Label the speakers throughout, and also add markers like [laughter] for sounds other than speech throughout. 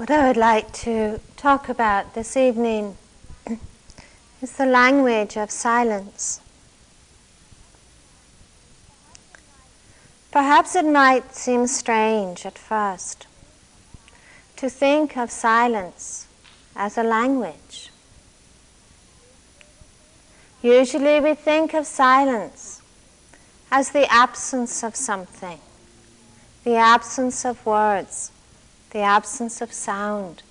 Speaker 1: What I would like to talk about this evening [clears throat] is the language of silence. Perhaps it might seem strange at first to think of silence as a language. Usually we think of silence as the absence of something, the absence of words the absence of sound,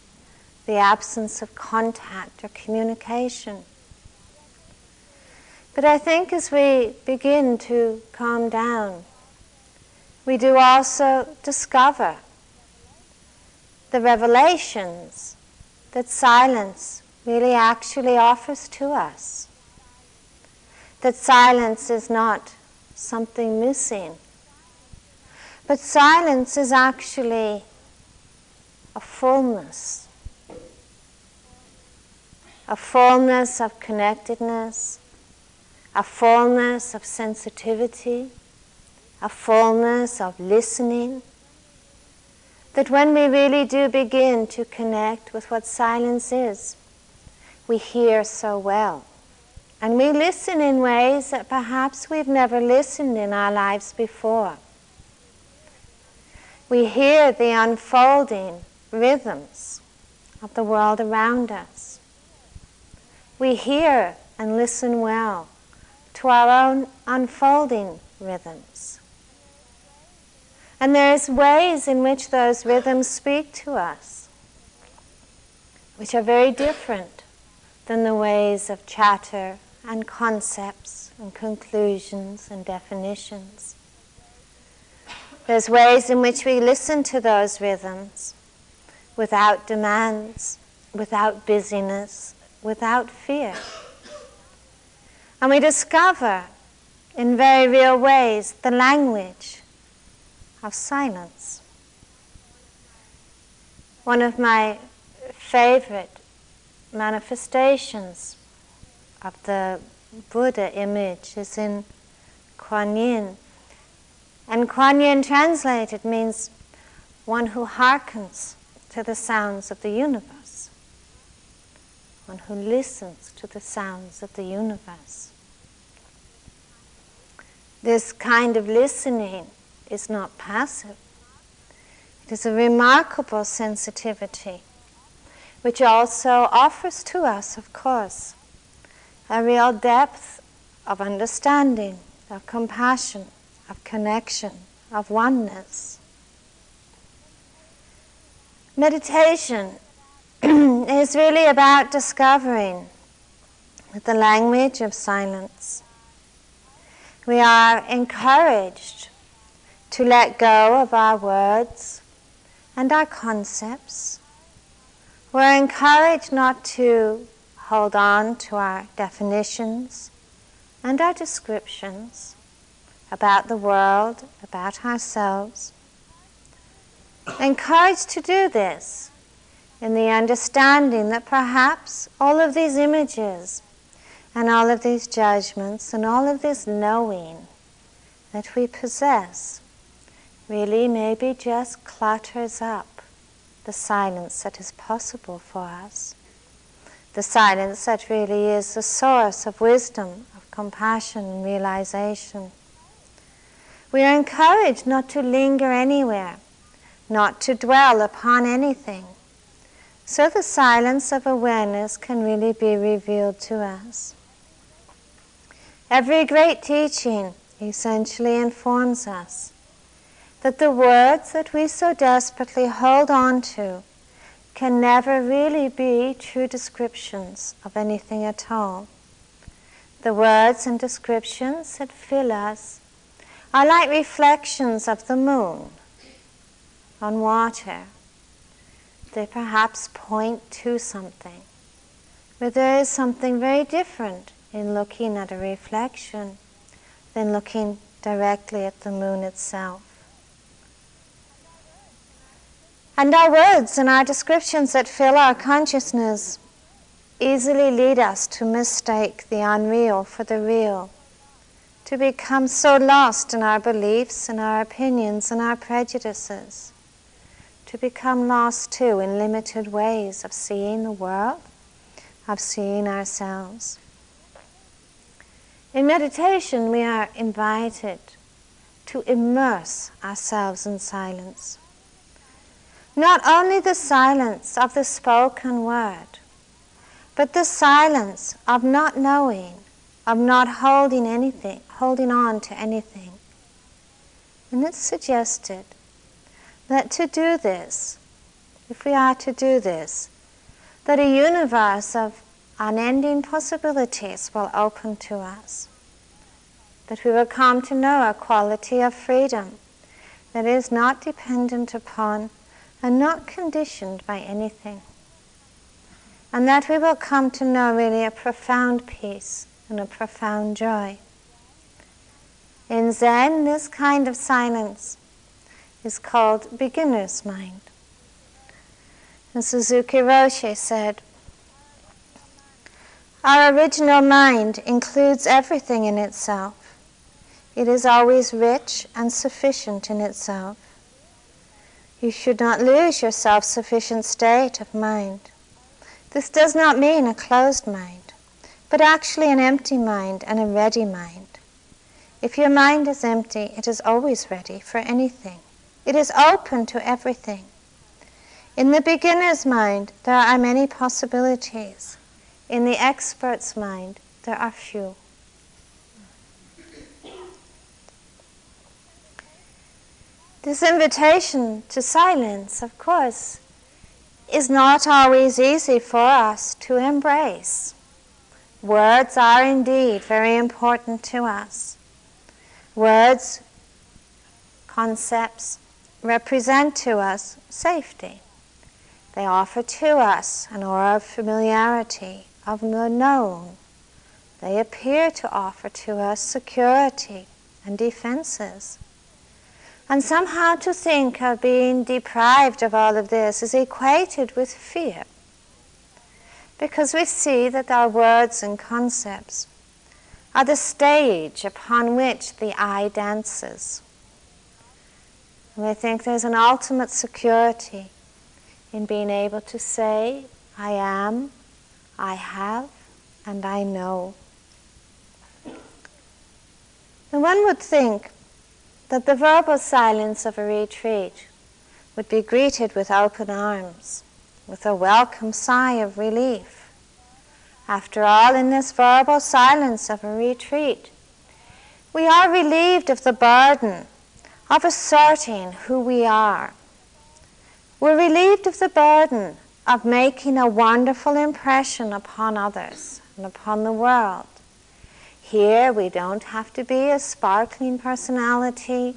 Speaker 1: the absence of contact or communication. But I think as we begin to calm down, we do also discover the revelations that silence really actually offers to us. That silence is not something missing, but silence is actually a fullness, a fullness of connectedness, a fullness of sensitivity, a fullness of listening. That when we really do begin to connect with what silence is, we hear so well. And we listen in ways that perhaps we've never listened in our lives before. We hear the unfolding rhythms of the world around us. We hear and listen well to our own unfolding rhythms. And there's ways in which those rhythms speak to us, which are very different than the ways of chatter and concepts and conclusions and definitions. There's ways in which we listen to those rhythms without demands, without busyness, without fear. And we discover in very real ways the language of silence. One of my favorite manifestations of the Buddha image is in Kuan Yin. And Kuan Yin translated means one who hearkens to the sounds of the universe, one who listens to the sounds of the universe. This kind of listening is not passive. It is a remarkable sensitivity, which also offers to us, of course, a real depth of understanding, of compassion, of connection, of oneness. Meditation [clears throat] is really about discovering the language of silence. We are encouraged to let go of our words and our concepts. We're encouraged not to hold on to our definitions and our descriptions about the world, about ourselves encouraged to do this in the understanding that perhaps all of these images and all of these judgments and all of this knowing that we possess really maybe just clutters up the silence that is possible for us. The silence that really is the source of wisdom, of compassion and realization. We are encouraged not to linger anywhere not to dwell upon anything. So the silence of awareness can really be revealed to us. Every great teaching essentially informs us that the words that we so desperately hold on to can never really be true descriptions of anything at all. The words and descriptions that fill us are like reflections of the moon on water, they perhaps point to something. But there is something very different in looking at a reflection than looking directly at the moon itself. And our words and our descriptions that fill our consciousness easily lead us to mistake the unreal for the real, to become so lost in our beliefs and our opinions and our prejudices to become lost too in limited ways of seeing the world, of seeing ourselves. In meditation, we are invited to immerse ourselves in silence. Not only the silence of the spoken word, but the silence of not knowing, of not holding anything, holding on to anything. And it's suggested that to do this, if we are to do this, that a universe of unending possibilities will open to us. That we will come to know a quality of freedom that is not dependent upon and not conditioned by anything. And that we will come to know really a profound peace and a profound joy. In Zen, this kind of silence is called beginner's mind. And Suzuki Roshi said, our original mind includes everything in itself. It is always rich and sufficient in itself. You should not lose your self sufficient state of mind. This does not mean a closed mind, but actually an empty mind and a ready mind. If your mind is empty, it is always ready for anything. It is open to everything. In the beginner's mind, there are many possibilities. In the expert's mind, there are few. This invitation to silence, of course, is not always easy for us to embrace. Words are indeed very important to us. Words, concepts, represent to us safety. They offer to us an aura of familiarity, of the known. They appear to offer to us security and defenses. And somehow to think of being deprived of all of this is equated with fear. Because we see that our words and concepts are the stage upon which the eye dances. We think there's an ultimate security in being able to say, I am, I have and I know. And one would think that the verbal silence of a retreat would be greeted with open arms, with a welcome sigh of relief. After all, in this verbal silence of a retreat, we are relieved of the burden of asserting who we are. We're relieved of the burden of making a wonderful impression upon others and upon the world. Here, we don't have to be a sparkling personality.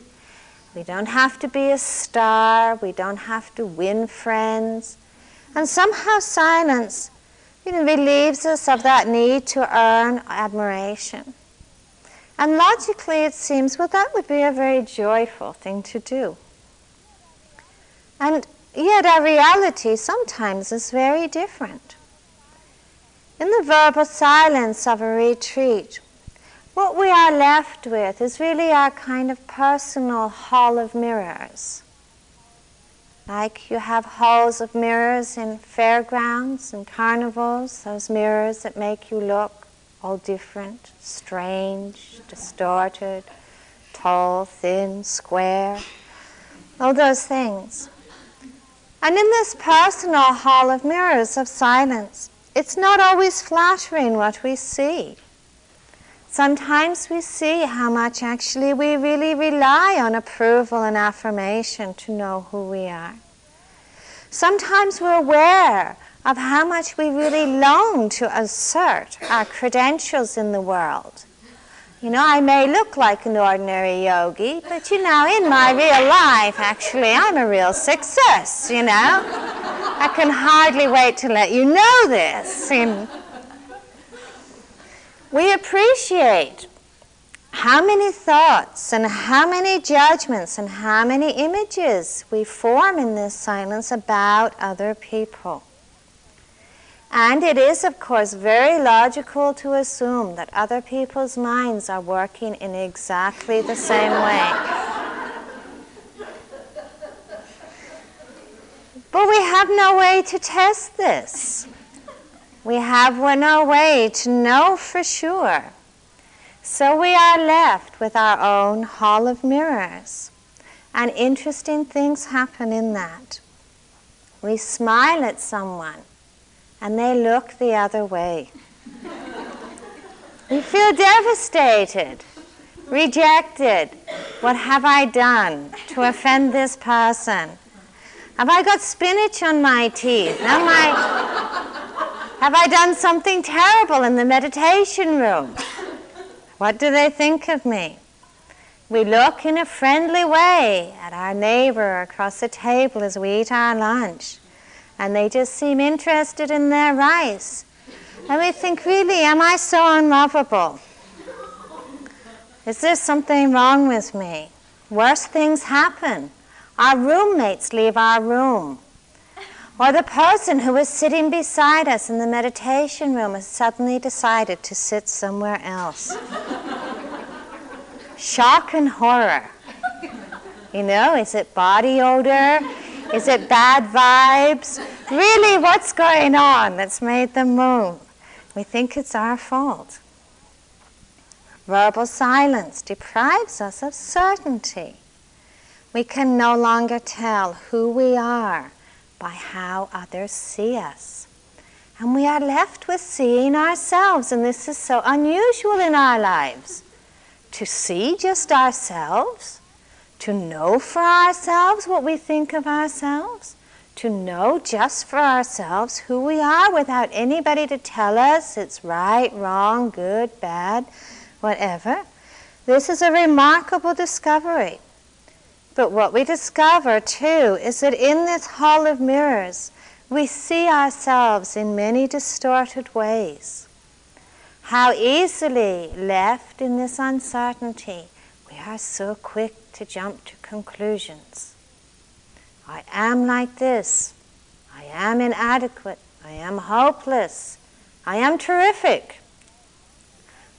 Speaker 1: We don't have to be a star. We don't have to win friends. And somehow, silence you know, relieves us of that need to earn admiration. And logically, it seems, well, that would be a very joyful thing to do. And Yet our reality sometimes is very different. In the verbal silence of a retreat, what we are left with is really our kind of personal hall of mirrors. Like you have halls of mirrors in fairgrounds and carnivals, those mirrors that make you look all different, strange, distorted, tall, thin, square, all those things. And in this personal hall of mirrors of silence, it's not always flattering what we see. Sometimes we see how much actually we really rely on approval and affirmation to know who we are. Sometimes we're aware of how much we really long to assert our credentials in the world you know, I may look like an ordinary yogi, but you know, in my real life, actually, I'm a real success, you know. I can hardly wait to let you know this. we appreciate how many thoughts and how many judgments and how many images we form in this silence about other people. And it is, of course, very logical to assume that other people's minds are working in exactly the same way. But we have no way to test this. We have no way to know for sure. So we are left with our own hall of mirrors. And interesting things happen in that. We smile at someone and they look the other way. we feel devastated, rejected. What have I done to offend this person? Have I got spinach on my teeth? Am I, have I done something terrible in the meditation room? What do they think of me? We look in a friendly way at our neighbor across the table as we eat our lunch, and they just seem interested in their rice. And we think, really, am I so unlovable? Is there something wrong with me? Worse things happen. Our roommates leave our room. Or the person who was sitting beside us in the meditation room has suddenly decided to sit somewhere else. Shock and horror. You know, is it body odor? Is it bad vibes? Really, what's going on that's made them move? We think it's our fault. Verbal silence deprives us of certainty. We can no longer tell who we are by how others see us. And we are left with seeing ourselves, and this is so unusual in our lives. To see just ourselves, to know for ourselves what we think of ourselves, to know just for ourselves who we are without anybody to tell us it's right, wrong, good, bad, whatever. This is a remarkable discovery. But what we discover too is that in this hall of mirrors, we see ourselves in many distorted ways. How easily left in this uncertainty, we are so quick to jump to conclusions. I am like this. I am inadequate. I am hopeless. I am terrific.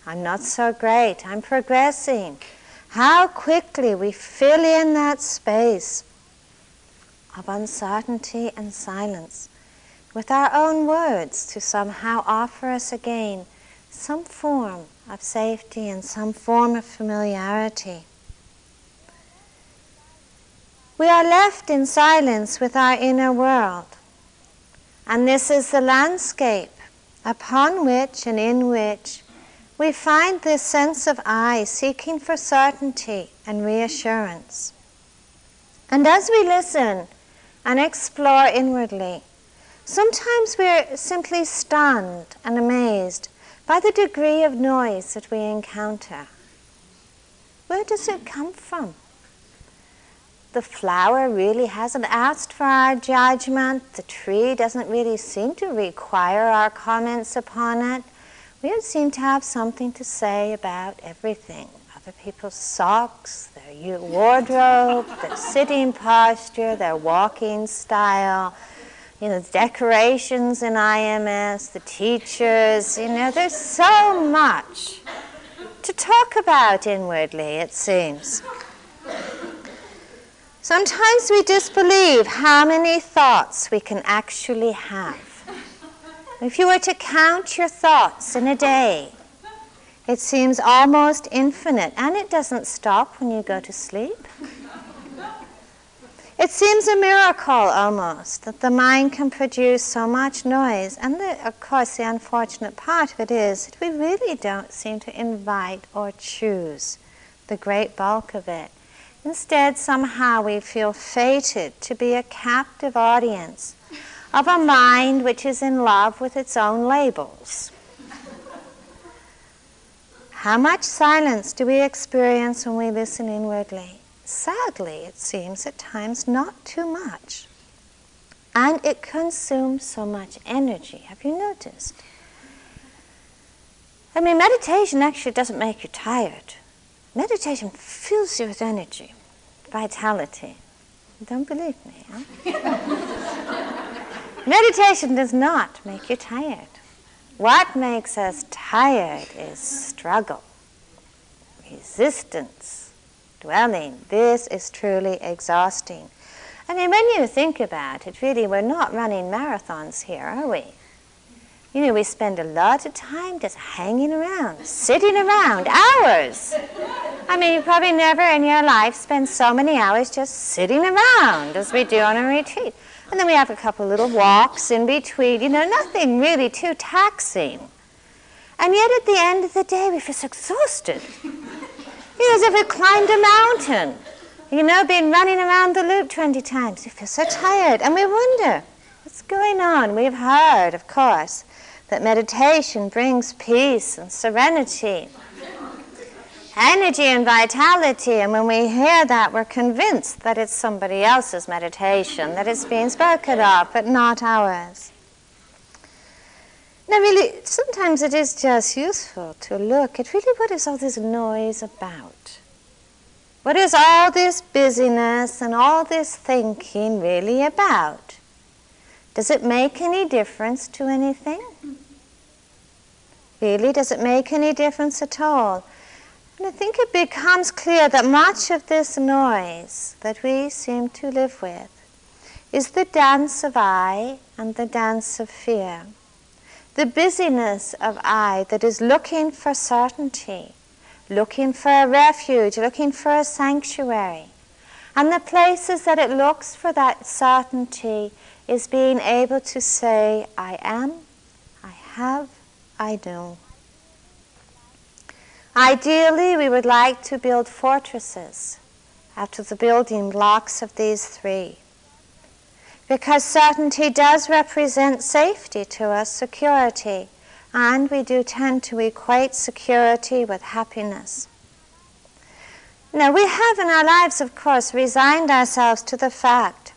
Speaker 1: I'm not so great. I'm progressing. How quickly we fill in that space of uncertainty and silence with our own words to somehow offer us again some form of safety and some form of familiarity. We are left in silence with our inner world, and this is the landscape upon which and in which we find this sense of I seeking for certainty and reassurance. And as we listen and explore inwardly, sometimes we're simply stunned and amazed by the degree of noise that we encounter. Where does it come from? The flower really hasn't asked for our judgment. The tree doesn't really seem to require our comments upon it we seem to have something to say about everything other people's socks, their wardrobe, their sitting posture, their walking style, you know, the decorations in IMS, the teachers, you know, there's so much to talk about inwardly, it seems. Sometimes we disbelieve how many thoughts we can actually have. If you were to count your thoughts in a day, it seems almost infinite, and it doesn't stop when you go to sleep. It seems a miracle almost that the mind can produce so much noise. And the, of course, the unfortunate part of it is that we really don't seem to invite or choose the great bulk of it. Instead, somehow we feel fated to be a captive audience of a mind which is in love with its own labels. How much silence do we experience when we listen inwardly? Sadly, it seems at times not too much. And it consumes so much energy. Have you noticed? I mean, meditation actually doesn't make you tired. Meditation fills you with energy, vitality. Don't believe me, huh? [laughs] Meditation does not make you tired. What makes us tired is struggle, resistance, dwelling. This is truly exhausting. I mean, when you think about it, really, we're not running marathons here, are we? You know, we spend a lot of time just hanging around, sitting around, hours. I mean, you probably never in your life spend so many hours just sitting around as we do on a retreat. And then we have a couple little walks in between, you know, nothing really too taxing. And yet at the end of the day, we feel so exhausted. You know, as if we climbed a mountain. You know, been running around the loop 20 times. We feel so tired. And we wonder, what's going on? We've heard, of course, that meditation brings peace and serenity, energy and vitality. And when we hear that, we're convinced that it's somebody else's meditation, that it's being spoken of, but not ours. Now, really, sometimes it is just useful to look at really what is all this noise about? What is all this busyness and all this thinking really about? Does it make any difference to anything? Really, does it make any difference at all? And I think it becomes clear that much of this noise that we seem to live with is the dance of I and the dance of fear. The busyness of I that is looking for certainty, looking for a refuge, looking for a sanctuary. And the places that it looks for that certainty is being able to say, I am, I have, I. Ideally, we would like to build fortresses after the building blocks of these three. Because certainty does represent safety to us, security, and we do tend to equate security with happiness. Now, we have in our lives, of course, resigned ourselves to the fact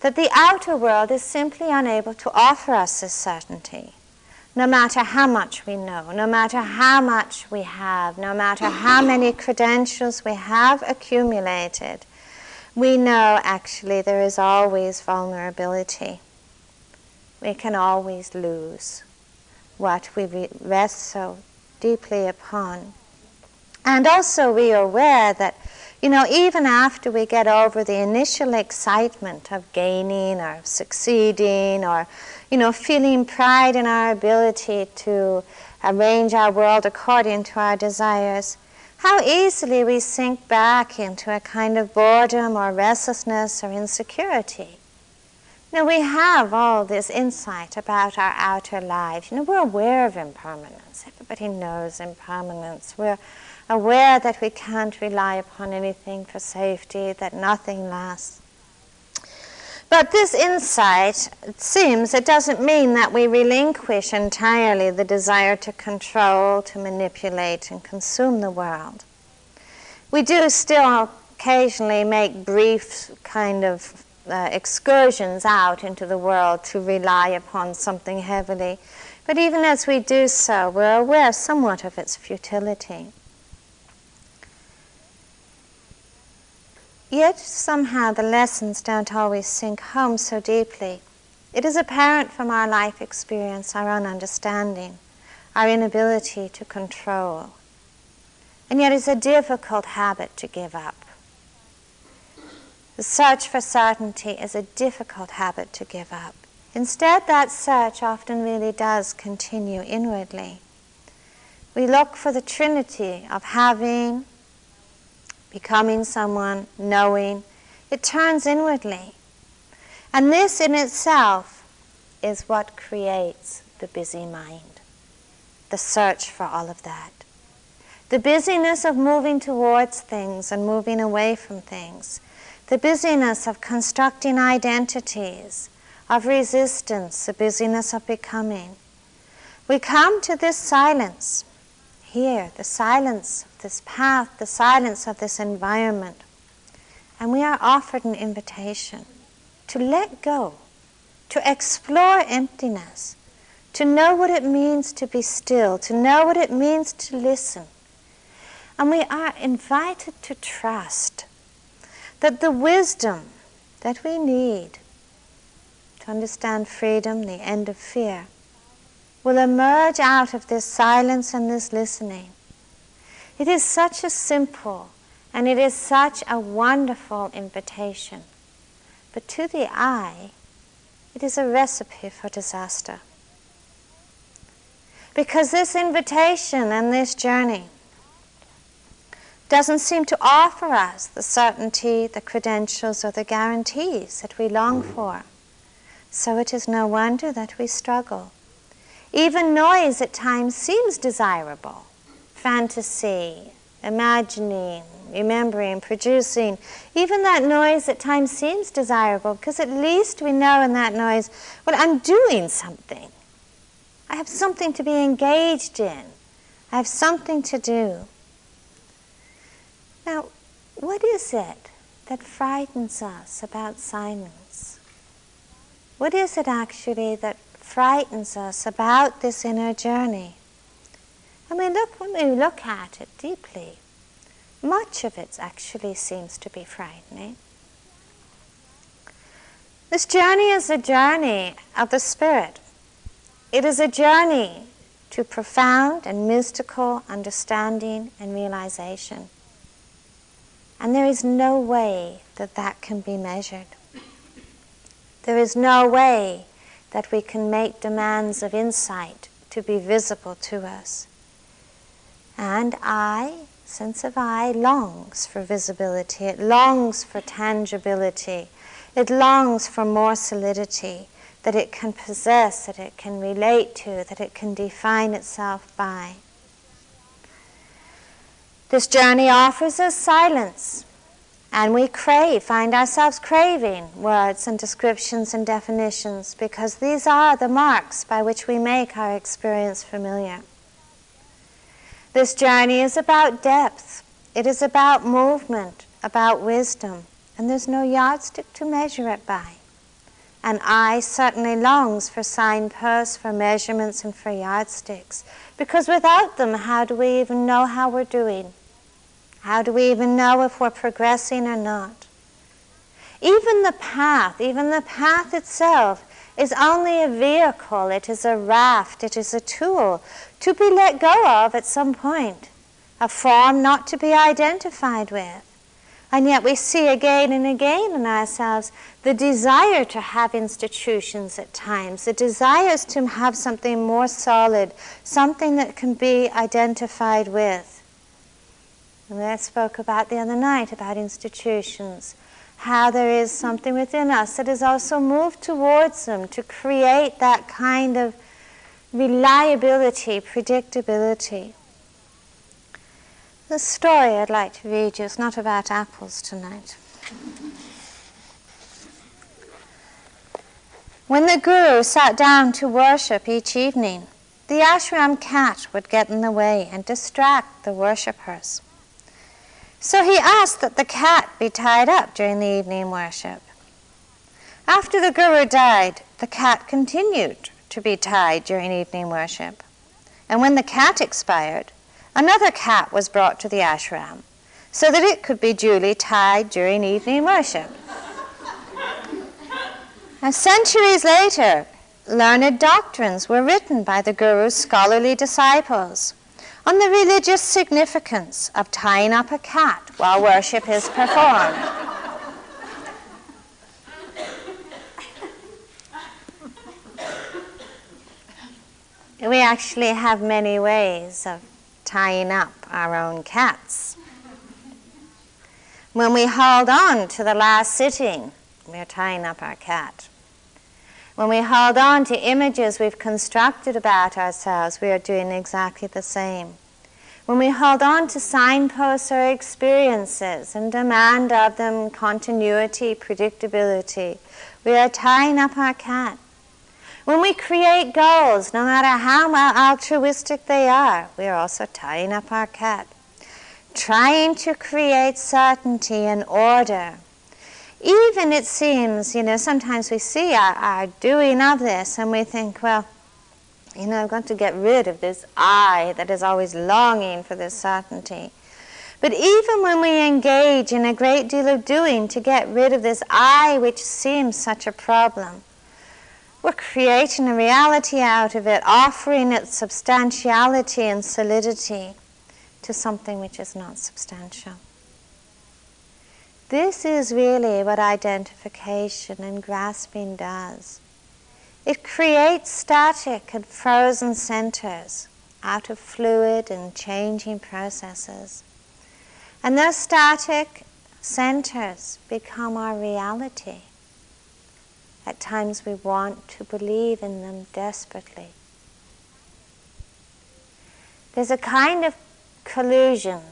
Speaker 1: that the outer world is simply unable to offer us this certainty no matter how much we know, no matter how much we have, no matter how many credentials we have accumulated, we know actually there is always vulnerability. We can always lose what we rest so deeply upon. And also, we are aware that, you know, even after we get over the initial excitement of gaining or succeeding or you know, feeling pride in our ability to arrange our world according to our desires, how easily we sink back into a kind of boredom or restlessness or insecurity. Now we have all this insight about our outer life. You know, we're aware of impermanence. Everybody knows impermanence. We're aware that we can't rely upon anything for safety, that nothing lasts. But this insight, it seems, it doesn't mean that we relinquish entirely the desire to control, to manipulate, and consume the world. We do still occasionally make brief kind of uh, excursions out into the world to rely upon something heavily. But even as we do so, we're aware somewhat of its futility. Yet somehow the lessons don't always sink home so deeply. It is apparent from our life experience, our own understanding, our inability to control. And yet it's a difficult habit to give up. The search for certainty is a difficult habit to give up. Instead, that search often really does continue inwardly. We look for the trinity of having, becoming someone, knowing, it turns inwardly. And this in itself is what creates the busy mind, the search for all of that. The busyness of moving towards things and moving away from things, the busyness of constructing identities, of resistance, the busyness of becoming. We come to this silence here, the silence of this path, the silence of this environment. And we are offered an invitation to let go, to explore emptiness, to know what it means to be still, to know what it means to listen. And we are invited to trust that the wisdom that we need to understand freedom, the end of fear, will emerge out of this silence and this listening. It is such a simple and it is such a wonderful invitation but to the I, it is a recipe for disaster. Because this invitation and this journey doesn't seem to offer us the certainty, the credentials, or the guarantees that we long for. So it is no wonder that we struggle. Even noise at times seems desirable. Fantasy, imagining, remembering, producing, even that noise at times seems desirable because at least we know in that noise, well, I'm doing something. I have something to be engaged in. I have something to do. Now, what is it that frightens us about silence? What is it actually that frightens us about this inner journey? I mean, look, when we look at it deeply, much of it actually seems to be frightening. This journey is a journey of the spirit. It is a journey to profound and mystical understanding and realization. And there is no way that that can be measured. There is no way that we can make demands of insight to be visible to us. And I, sense of I, longs for visibility. It longs for tangibility. It longs for more solidity that it can possess, that it can relate to, that it can define itself by. This journey offers us silence, and we crave, find ourselves craving words and descriptions and definitions because these are the marks by which we make our experience familiar. This journey is about depth, it is about movement, about wisdom, and there's no yardstick to measure it by. And I certainly longs for signposts, for measurements, and for yardsticks, because without them, how do we even know how we're doing? How do we even know if we're progressing or not? Even the path, even the path itself, is only a vehicle, it is a raft, it is a tool to be let go of at some point, a form not to be identified with. And yet we see again and again in ourselves the desire to have institutions at times, the desires to have something more solid, something that can be identified with. And I spoke about the other night about institutions, how there is something within us that is also moved towards them to create that kind of reliability, predictability. The story I'd like to read you is not about apples tonight. When the Guru sat down to worship each evening, the ashram cat would get in the way and distract the worshippers. So he asked that the cat be tied up during the evening worship. After the Guru died, the cat continued to be tied during evening worship. And when the cat expired, another cat was brought to the ashram so that it could be duly tied during evening worship. And centuries later, learned doctrines were written by the Guru's scholarly disciples on the religious significance of tying up a cat while worship is performed. we actually have many ways of tying up our own cats. When we hold on to the last sitting, we're tying up our cat. When we hold on to images we've constructed about ourselves, we are doing exactly the same. When we hold on to signposts or experiences and demand of them continuity, predictability, we are tying up our cat. When we create goals, no matter how altruistic they are, we are also tying up our cat. Trying to create certainty and order even it seems, you know, sometimes we see our, our doing of this and we think, well, you know, I've got to get rid of this I that is always longing for this certainty. But even when we engage in a great deal of doing to get rid of this I which seems such a problem, we're creating a reality out of it, offering its substantiality and solidity to something which is not substantial. This is really what identification and grasping does. It creates static and frozen centers out of fluid and changing processes. And those static centers become our reality. At times we want to believe in them desperately. There's a kind of collusion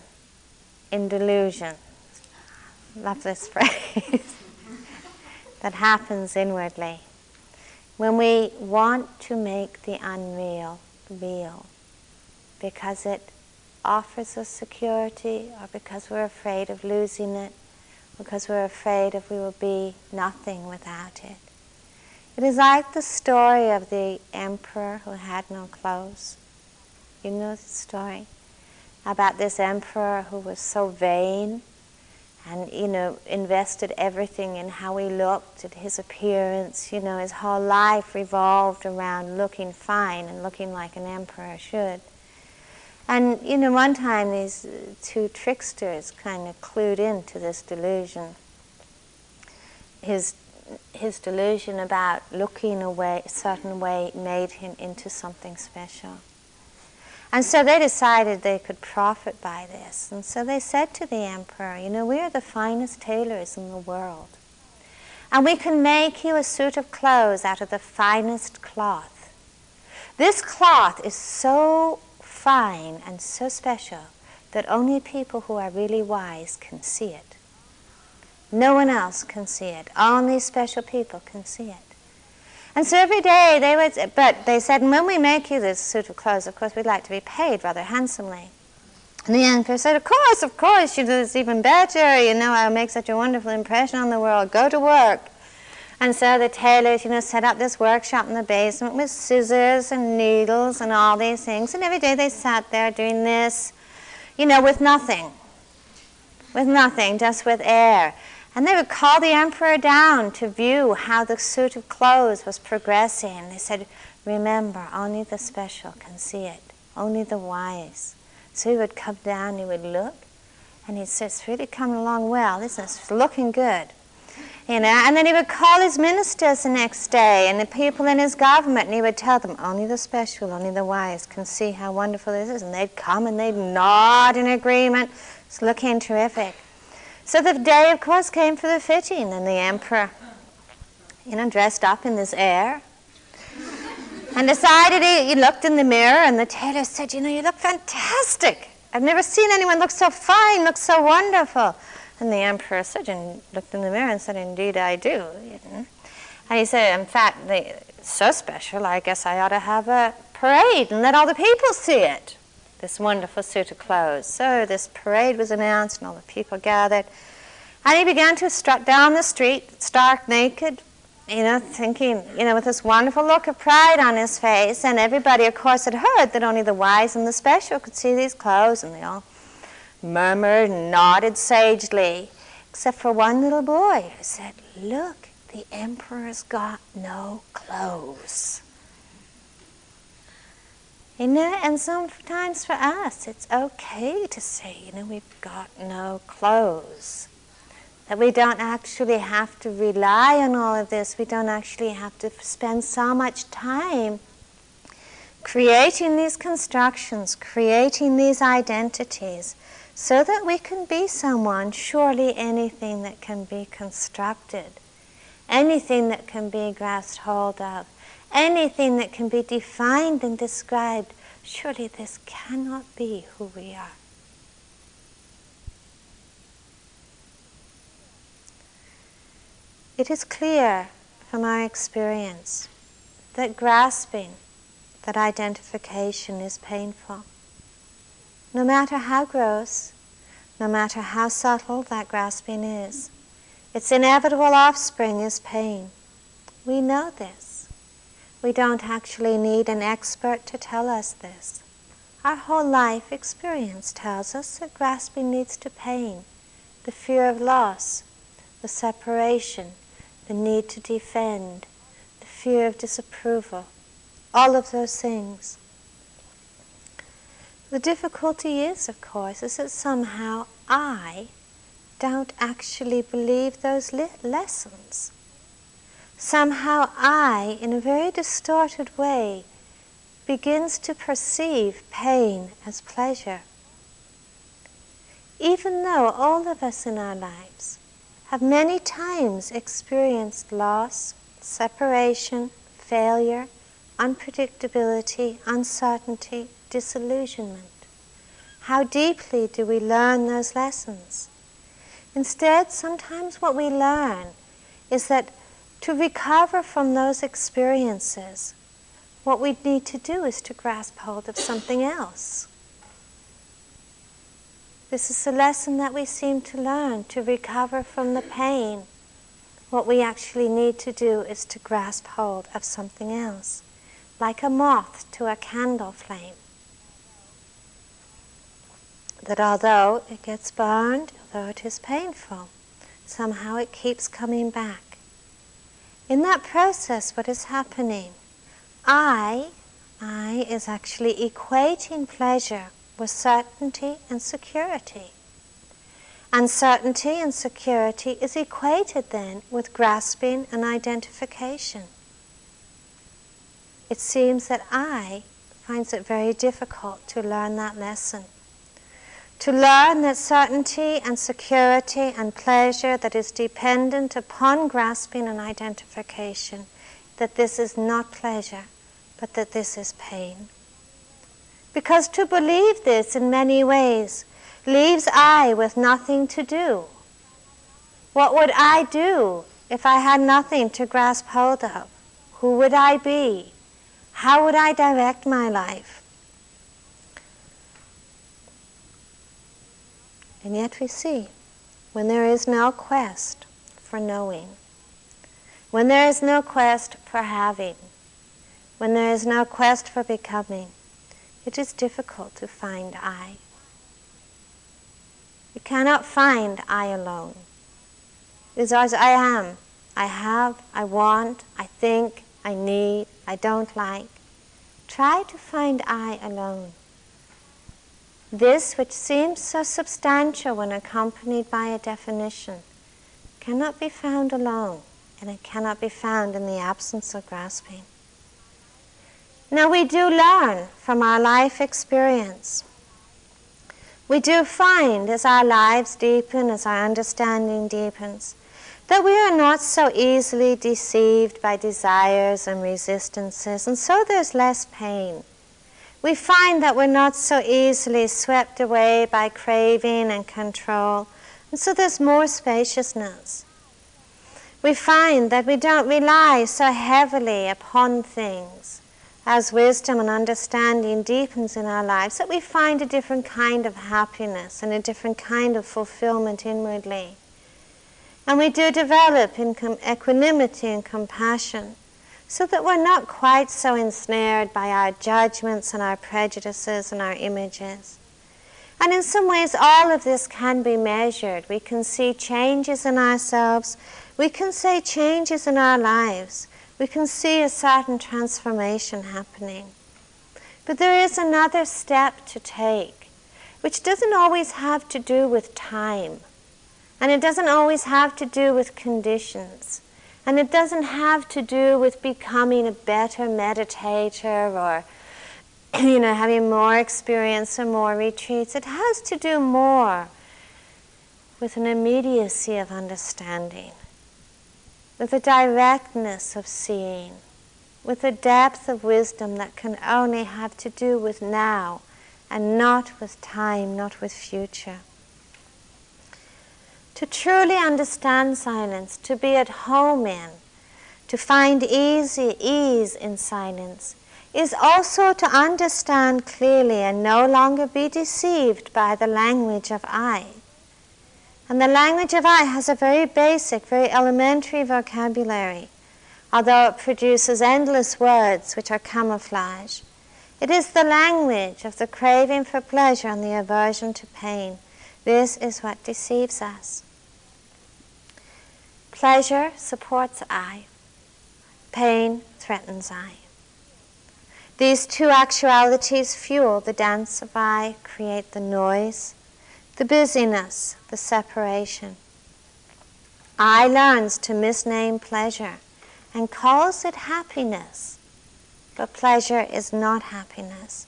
Speaker 1: in delusion. Love this phrase. [laughs] that happens inwardly. When we want to make the unreal real because it offers us security or because we're afraid of losing it, because we're afraid if we will be nothing without it. It is like the story of the emperor who had no clothes. You know the story about this emperor who was so vain and you know invested everything in how he looked and his appearance you know his whole life revolved around looking fine and looking like an emperor should and you know one time these two tricksters kind of clued into this delusion his his delusion about looking a way, a certain way made him into something special. And so they decided they could profit by this. And so they said to the emperor, You know, we are the finest tailors in the world. And we can make you a suit of clothes out of the finest cloth. This cloth is so fine and so special that only people who are really wise can see it. No one else can see it. Only special people can see it. And so every day they would, but they said, when we make you this suit of clothes, of course, we'd like to be paid rather handsomely. And the emperor said, of course, of course, you do this even better. You know, I'll make such a wonderful impression on the world. Go to work. And so the tailors, you know, set up this workshop in the basement with scissors and needles and all these things. And every day they sat there doing this, you know, with nothing. With nothing, just with air. And they would call the emperor down to view how the suit of clothes was progressing. They said, Remember, only the special can see it, only the wise. So he would come down, he would look, and he'd say, It's really coming along well. This is looking good. You know, and then he would call his ministers the next day and the people in his government, and he would tell them, Only the special, only the wise can see how wonderful this is. And they'd come and they'd nod in agreement. It's looking terrific. So the day, of course, came for the fitting, and the emperor, you know, dressed up in this air, and decided he, he looked in the mirror, and the tailor said, You know, you look fantastic. I've never seen anyone look so fine, look so wonderful. And the emperor said, and looked in the mirror and said, Indeed, I do. And he said, In fact, they, so special, I guess I ought to have a parade and let all the people see it this wonderful suit of clothes. So this parade was announced, and all the people gathered. And he began to strut down the street, stark naked, you know, thinking, you know, with this wonderful look of pride on his face. And everybody, of course, had heard that only the wise and the special could see these clothes, and they all murmured and nodded sagely, except for one little boy who said, Look, the emperor's got no clothes. You know, and sometimes for us, it's okay to say, you know, we've got no clothes. That we don't actually have to rely on all of this. We don't actually have to spend so much time creating these constructions, creating these identities, so that we can be someone, surely anything that can be constructed, anything that can be grasped hold of, anything that can be defined and described, surely this cannot be who we are. It is clear from our experience that grasping, that identification is painful. No matter how gross, no matter how subtle that grasping is, its inevitable offspring is pain. We know this. We don't actually need an expert to tell us this. Our whole life experience tells us that grasping leads to pain, the fear of loss, the separation, the need to defend, the fear of disapproval, all of those things. The difficulty is, of course, is that somehow I don't actually believe those lessons. Somehow I, in a very distorted way, begins to perceive pain as pleasure. Even though all of us in our lives have many times experienced loss, separation, failure, unpredictability, uncertainty, disillusionment. How deeply do we learn those lessons? Instead, sometimes what we learn is that to recover from those experiences, what we need to do is to grasp hold of something else. This is a lesson that we seem to learn to recover from the pain. What we actually need to do is to grasp hold of something else, like a moth to a candle flame. That although it gets burned, although it is painful, somehow it keeps coming back. In that process, what is happening? I, I is actually equating pleasure with certainty and security. Uncertainty and security is equated then with grasping and identification. It seems that I finds it very difficult to learn that lesson. To learn that certainty and security and pleasure that is dependent upon grasping and identification, that this is not pleasure, but that this is pain. Because to believe this in many ways leaves I with nothing to do. What would I do if I had nothing to grasp hold of? Who would I be? How would I direct my life? And yet we see when there is no quest for knowing, when there is no quest for having, when there is no quest for becoming, it is difficult to find I. You cannot find I alone. It is as I am. I have, I want, I think, I need, I don't like. Try to find I alone. This, which seems so substantial when accompanied by a definition, cannot be found alone, and it cannot be found in the absence of grasping. Now, we do learn from our life experience. We do find as our lives deepen, as our understanding deepens, that we are not so easily deceived by desires and resistances, and so there's less pain. We find that we're not so easily swept away by craving and control, and so there's more spaciousness. We find that we don't rely so heavily upon things as wisdom and understanding deepens in our lives, that we find a different kind of happiness and a different kind of fulfillment inwardly. And we do develop in equanimity and compassion so that we're not quite so ensnared by our judgments and our prejudices and our images. And in some ways, all of this can be measured. We can see changes in ourselves, we can see changes in our lives we can see a certain transformation happening. But there is another step to take, which doesn't always have to do with time, and it doesn't always have to do with conditions, and it doesn't have to do with becoming a better meditator or [clears throat] you know having more experience or more retreats. It has to do more with an immediacy of understanding with a directness of seeing, with a depth of wisdom that can only have to do with now and not with time, not with future. To truly understand silence, to be at home in, to find easy ease in silence, is also to understand clearly and no longer be deceived by the language of I. And the language of I has a very basic, very elementary vocabulary, although it produces endless words which are camouflage. It is the language of the craving for pleasure and the aversion to pain. This is what deceives us. Pleasure supports I, pain threatens I. These two actualities fuel the dance of I, create the noise, the busyness, the separation. I learns to misname pleasure and calls it happiness, but pleasure is not happiness.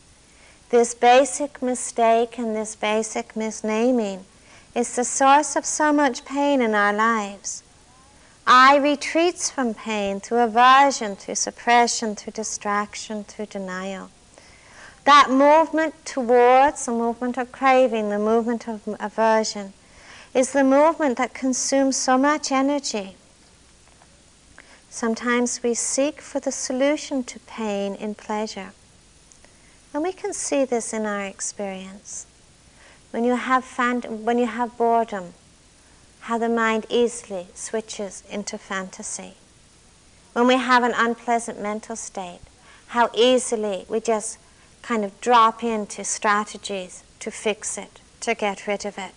Speaker 1: This basic mistake and this basic misnaming is the source of so much pain in our lives. I retreats from pain through aversion, through suppression, through distraction, through denial. That movement towards the movement of craving, the movement of aversion, is the movement that consumes so much energy. Sometimes we seek for the solution to pain in pleasure. And we can see this in our experience. When you have, fan- when you have boredom, how the mind easily switches into fantasy. When we have an unpleasant mental state, how easily we just kind of drop into strategies to fix it, to get rid of it.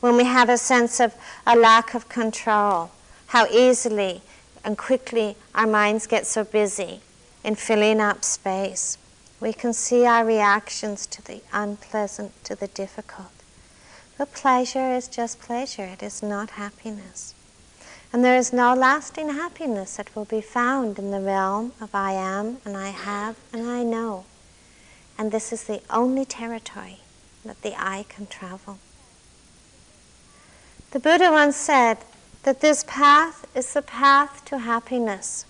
Speaker 1: When we have a sense of a lack of control, how easily and quickly our minds get so busy in filling up space. We can see our reactions to the unpleasant, to the difficult. But pleasure is just pleasure, it is not happiness. And there is no lasting happiness that will be found in the realm of I am and I have and I know. And this is the only territory that the I can travel. The Buddha once said that this path is the path to happiness,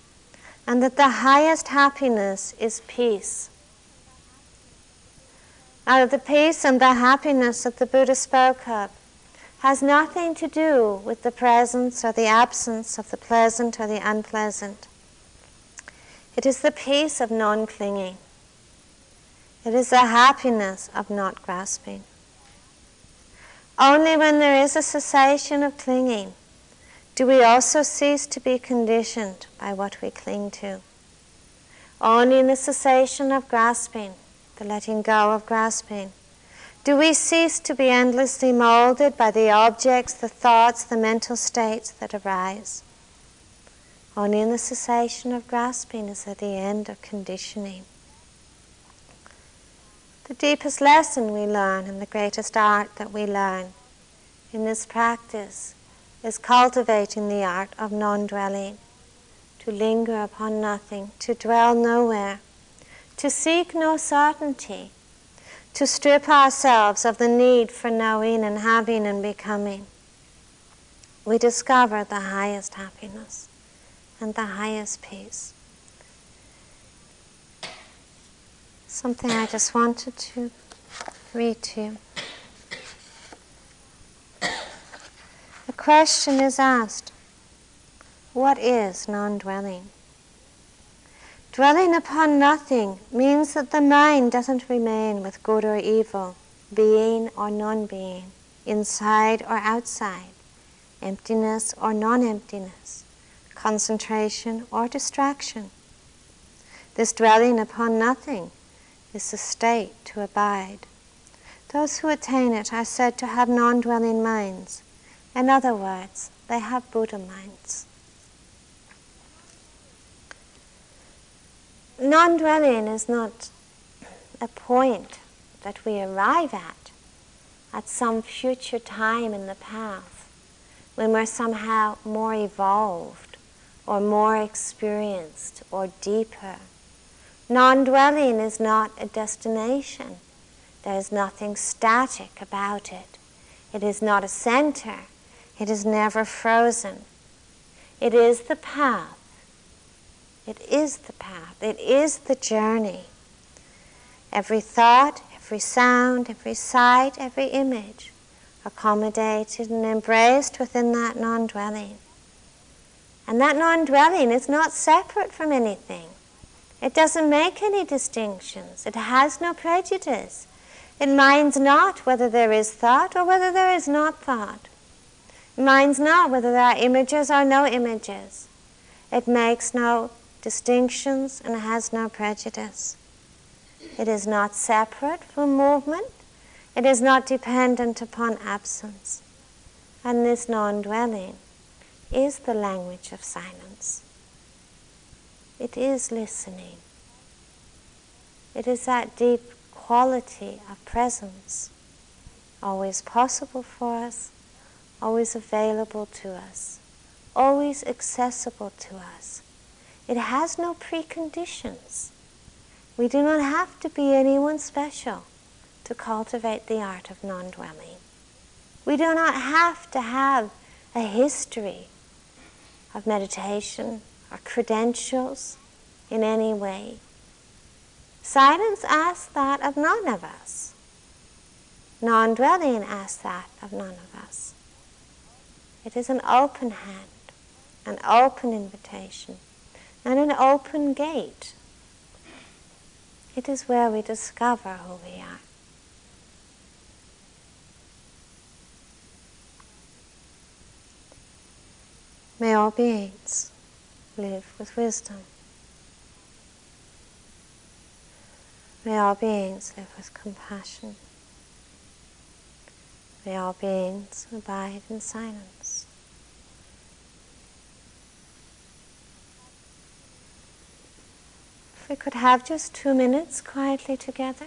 Speaker 1: and that the highest happiness is peace. Now, the peace and the happiness that the Buddha spoke of has nothing to do with the presence or the absence of the pleasant or the unpleasant. It is the peace of non clinging. It is the happiness of not grasping. Only when there is a cessation of clinging do we also cease to be conditioned by what we cling to. Only in the cessation of grasping the letting go of grasping? Do we cease to be endlessly molded by the objects, the thoughts, the mental states that arise? Only in the cessation of grasping is at the end of conditioning. The deepest lesson we learn and the greatest art that we learn in this practice is cultivating the art of non dwelling, to linger upon nothing, to dwell nowhere to seek no certainty, to strip ourselves of the need for knowing and having and becoming, we discover the highest happiness and the highest peace. Something I just wanted to read to you. The question is asked What is non dwelling? Dwelling upon nothing means that the mind doesn't remain with good or evil, being or non being, inside or outside, emptiness or non emptiness, concentration or distraction. This dwelling upon nothing is the state to abide. Those who attain it are said to have non dwelling minds. In other words, they have Buddha minds. Non dwelling is not a point that we arrive at at some future time in the path when we're somehow more evolved or more experienced or deeper. Non dwelling is not a destination. There is nothing static about it. It is not a center. It is never frozen. It is the path it is the path, it is the journey. Every thought, every sound, every sight, every image accommodated and embraced within that non dwelling. And that non dwelling is not separate from anything. It doesn't make any distinctions. It has no prejudice. It minds not whether there is thought or whether there is not thought. It minds not whether there are images or no images. It makes no distinctions and has no prejudice. It is not separate from movement. It is not dependent upon absence. And this non dwelling is the language of silence. It is listening. It is that deep quality of presence. always possible for us, always available to us, always accessible to us. It has no preconditions. We do not have to be anyone special to cultivate the art of non dwelling. We do not have to have a history of meditation or credentials in any way. Silence asks that of none of us. Non dwelling asks that of none of us. It is an open hand, an open invitation, and an open gate. It is where we discover who we are. May all beings live with wisdom. May all beings live with compassion. May all beings abide in silence. We could have just two minutes quietly together.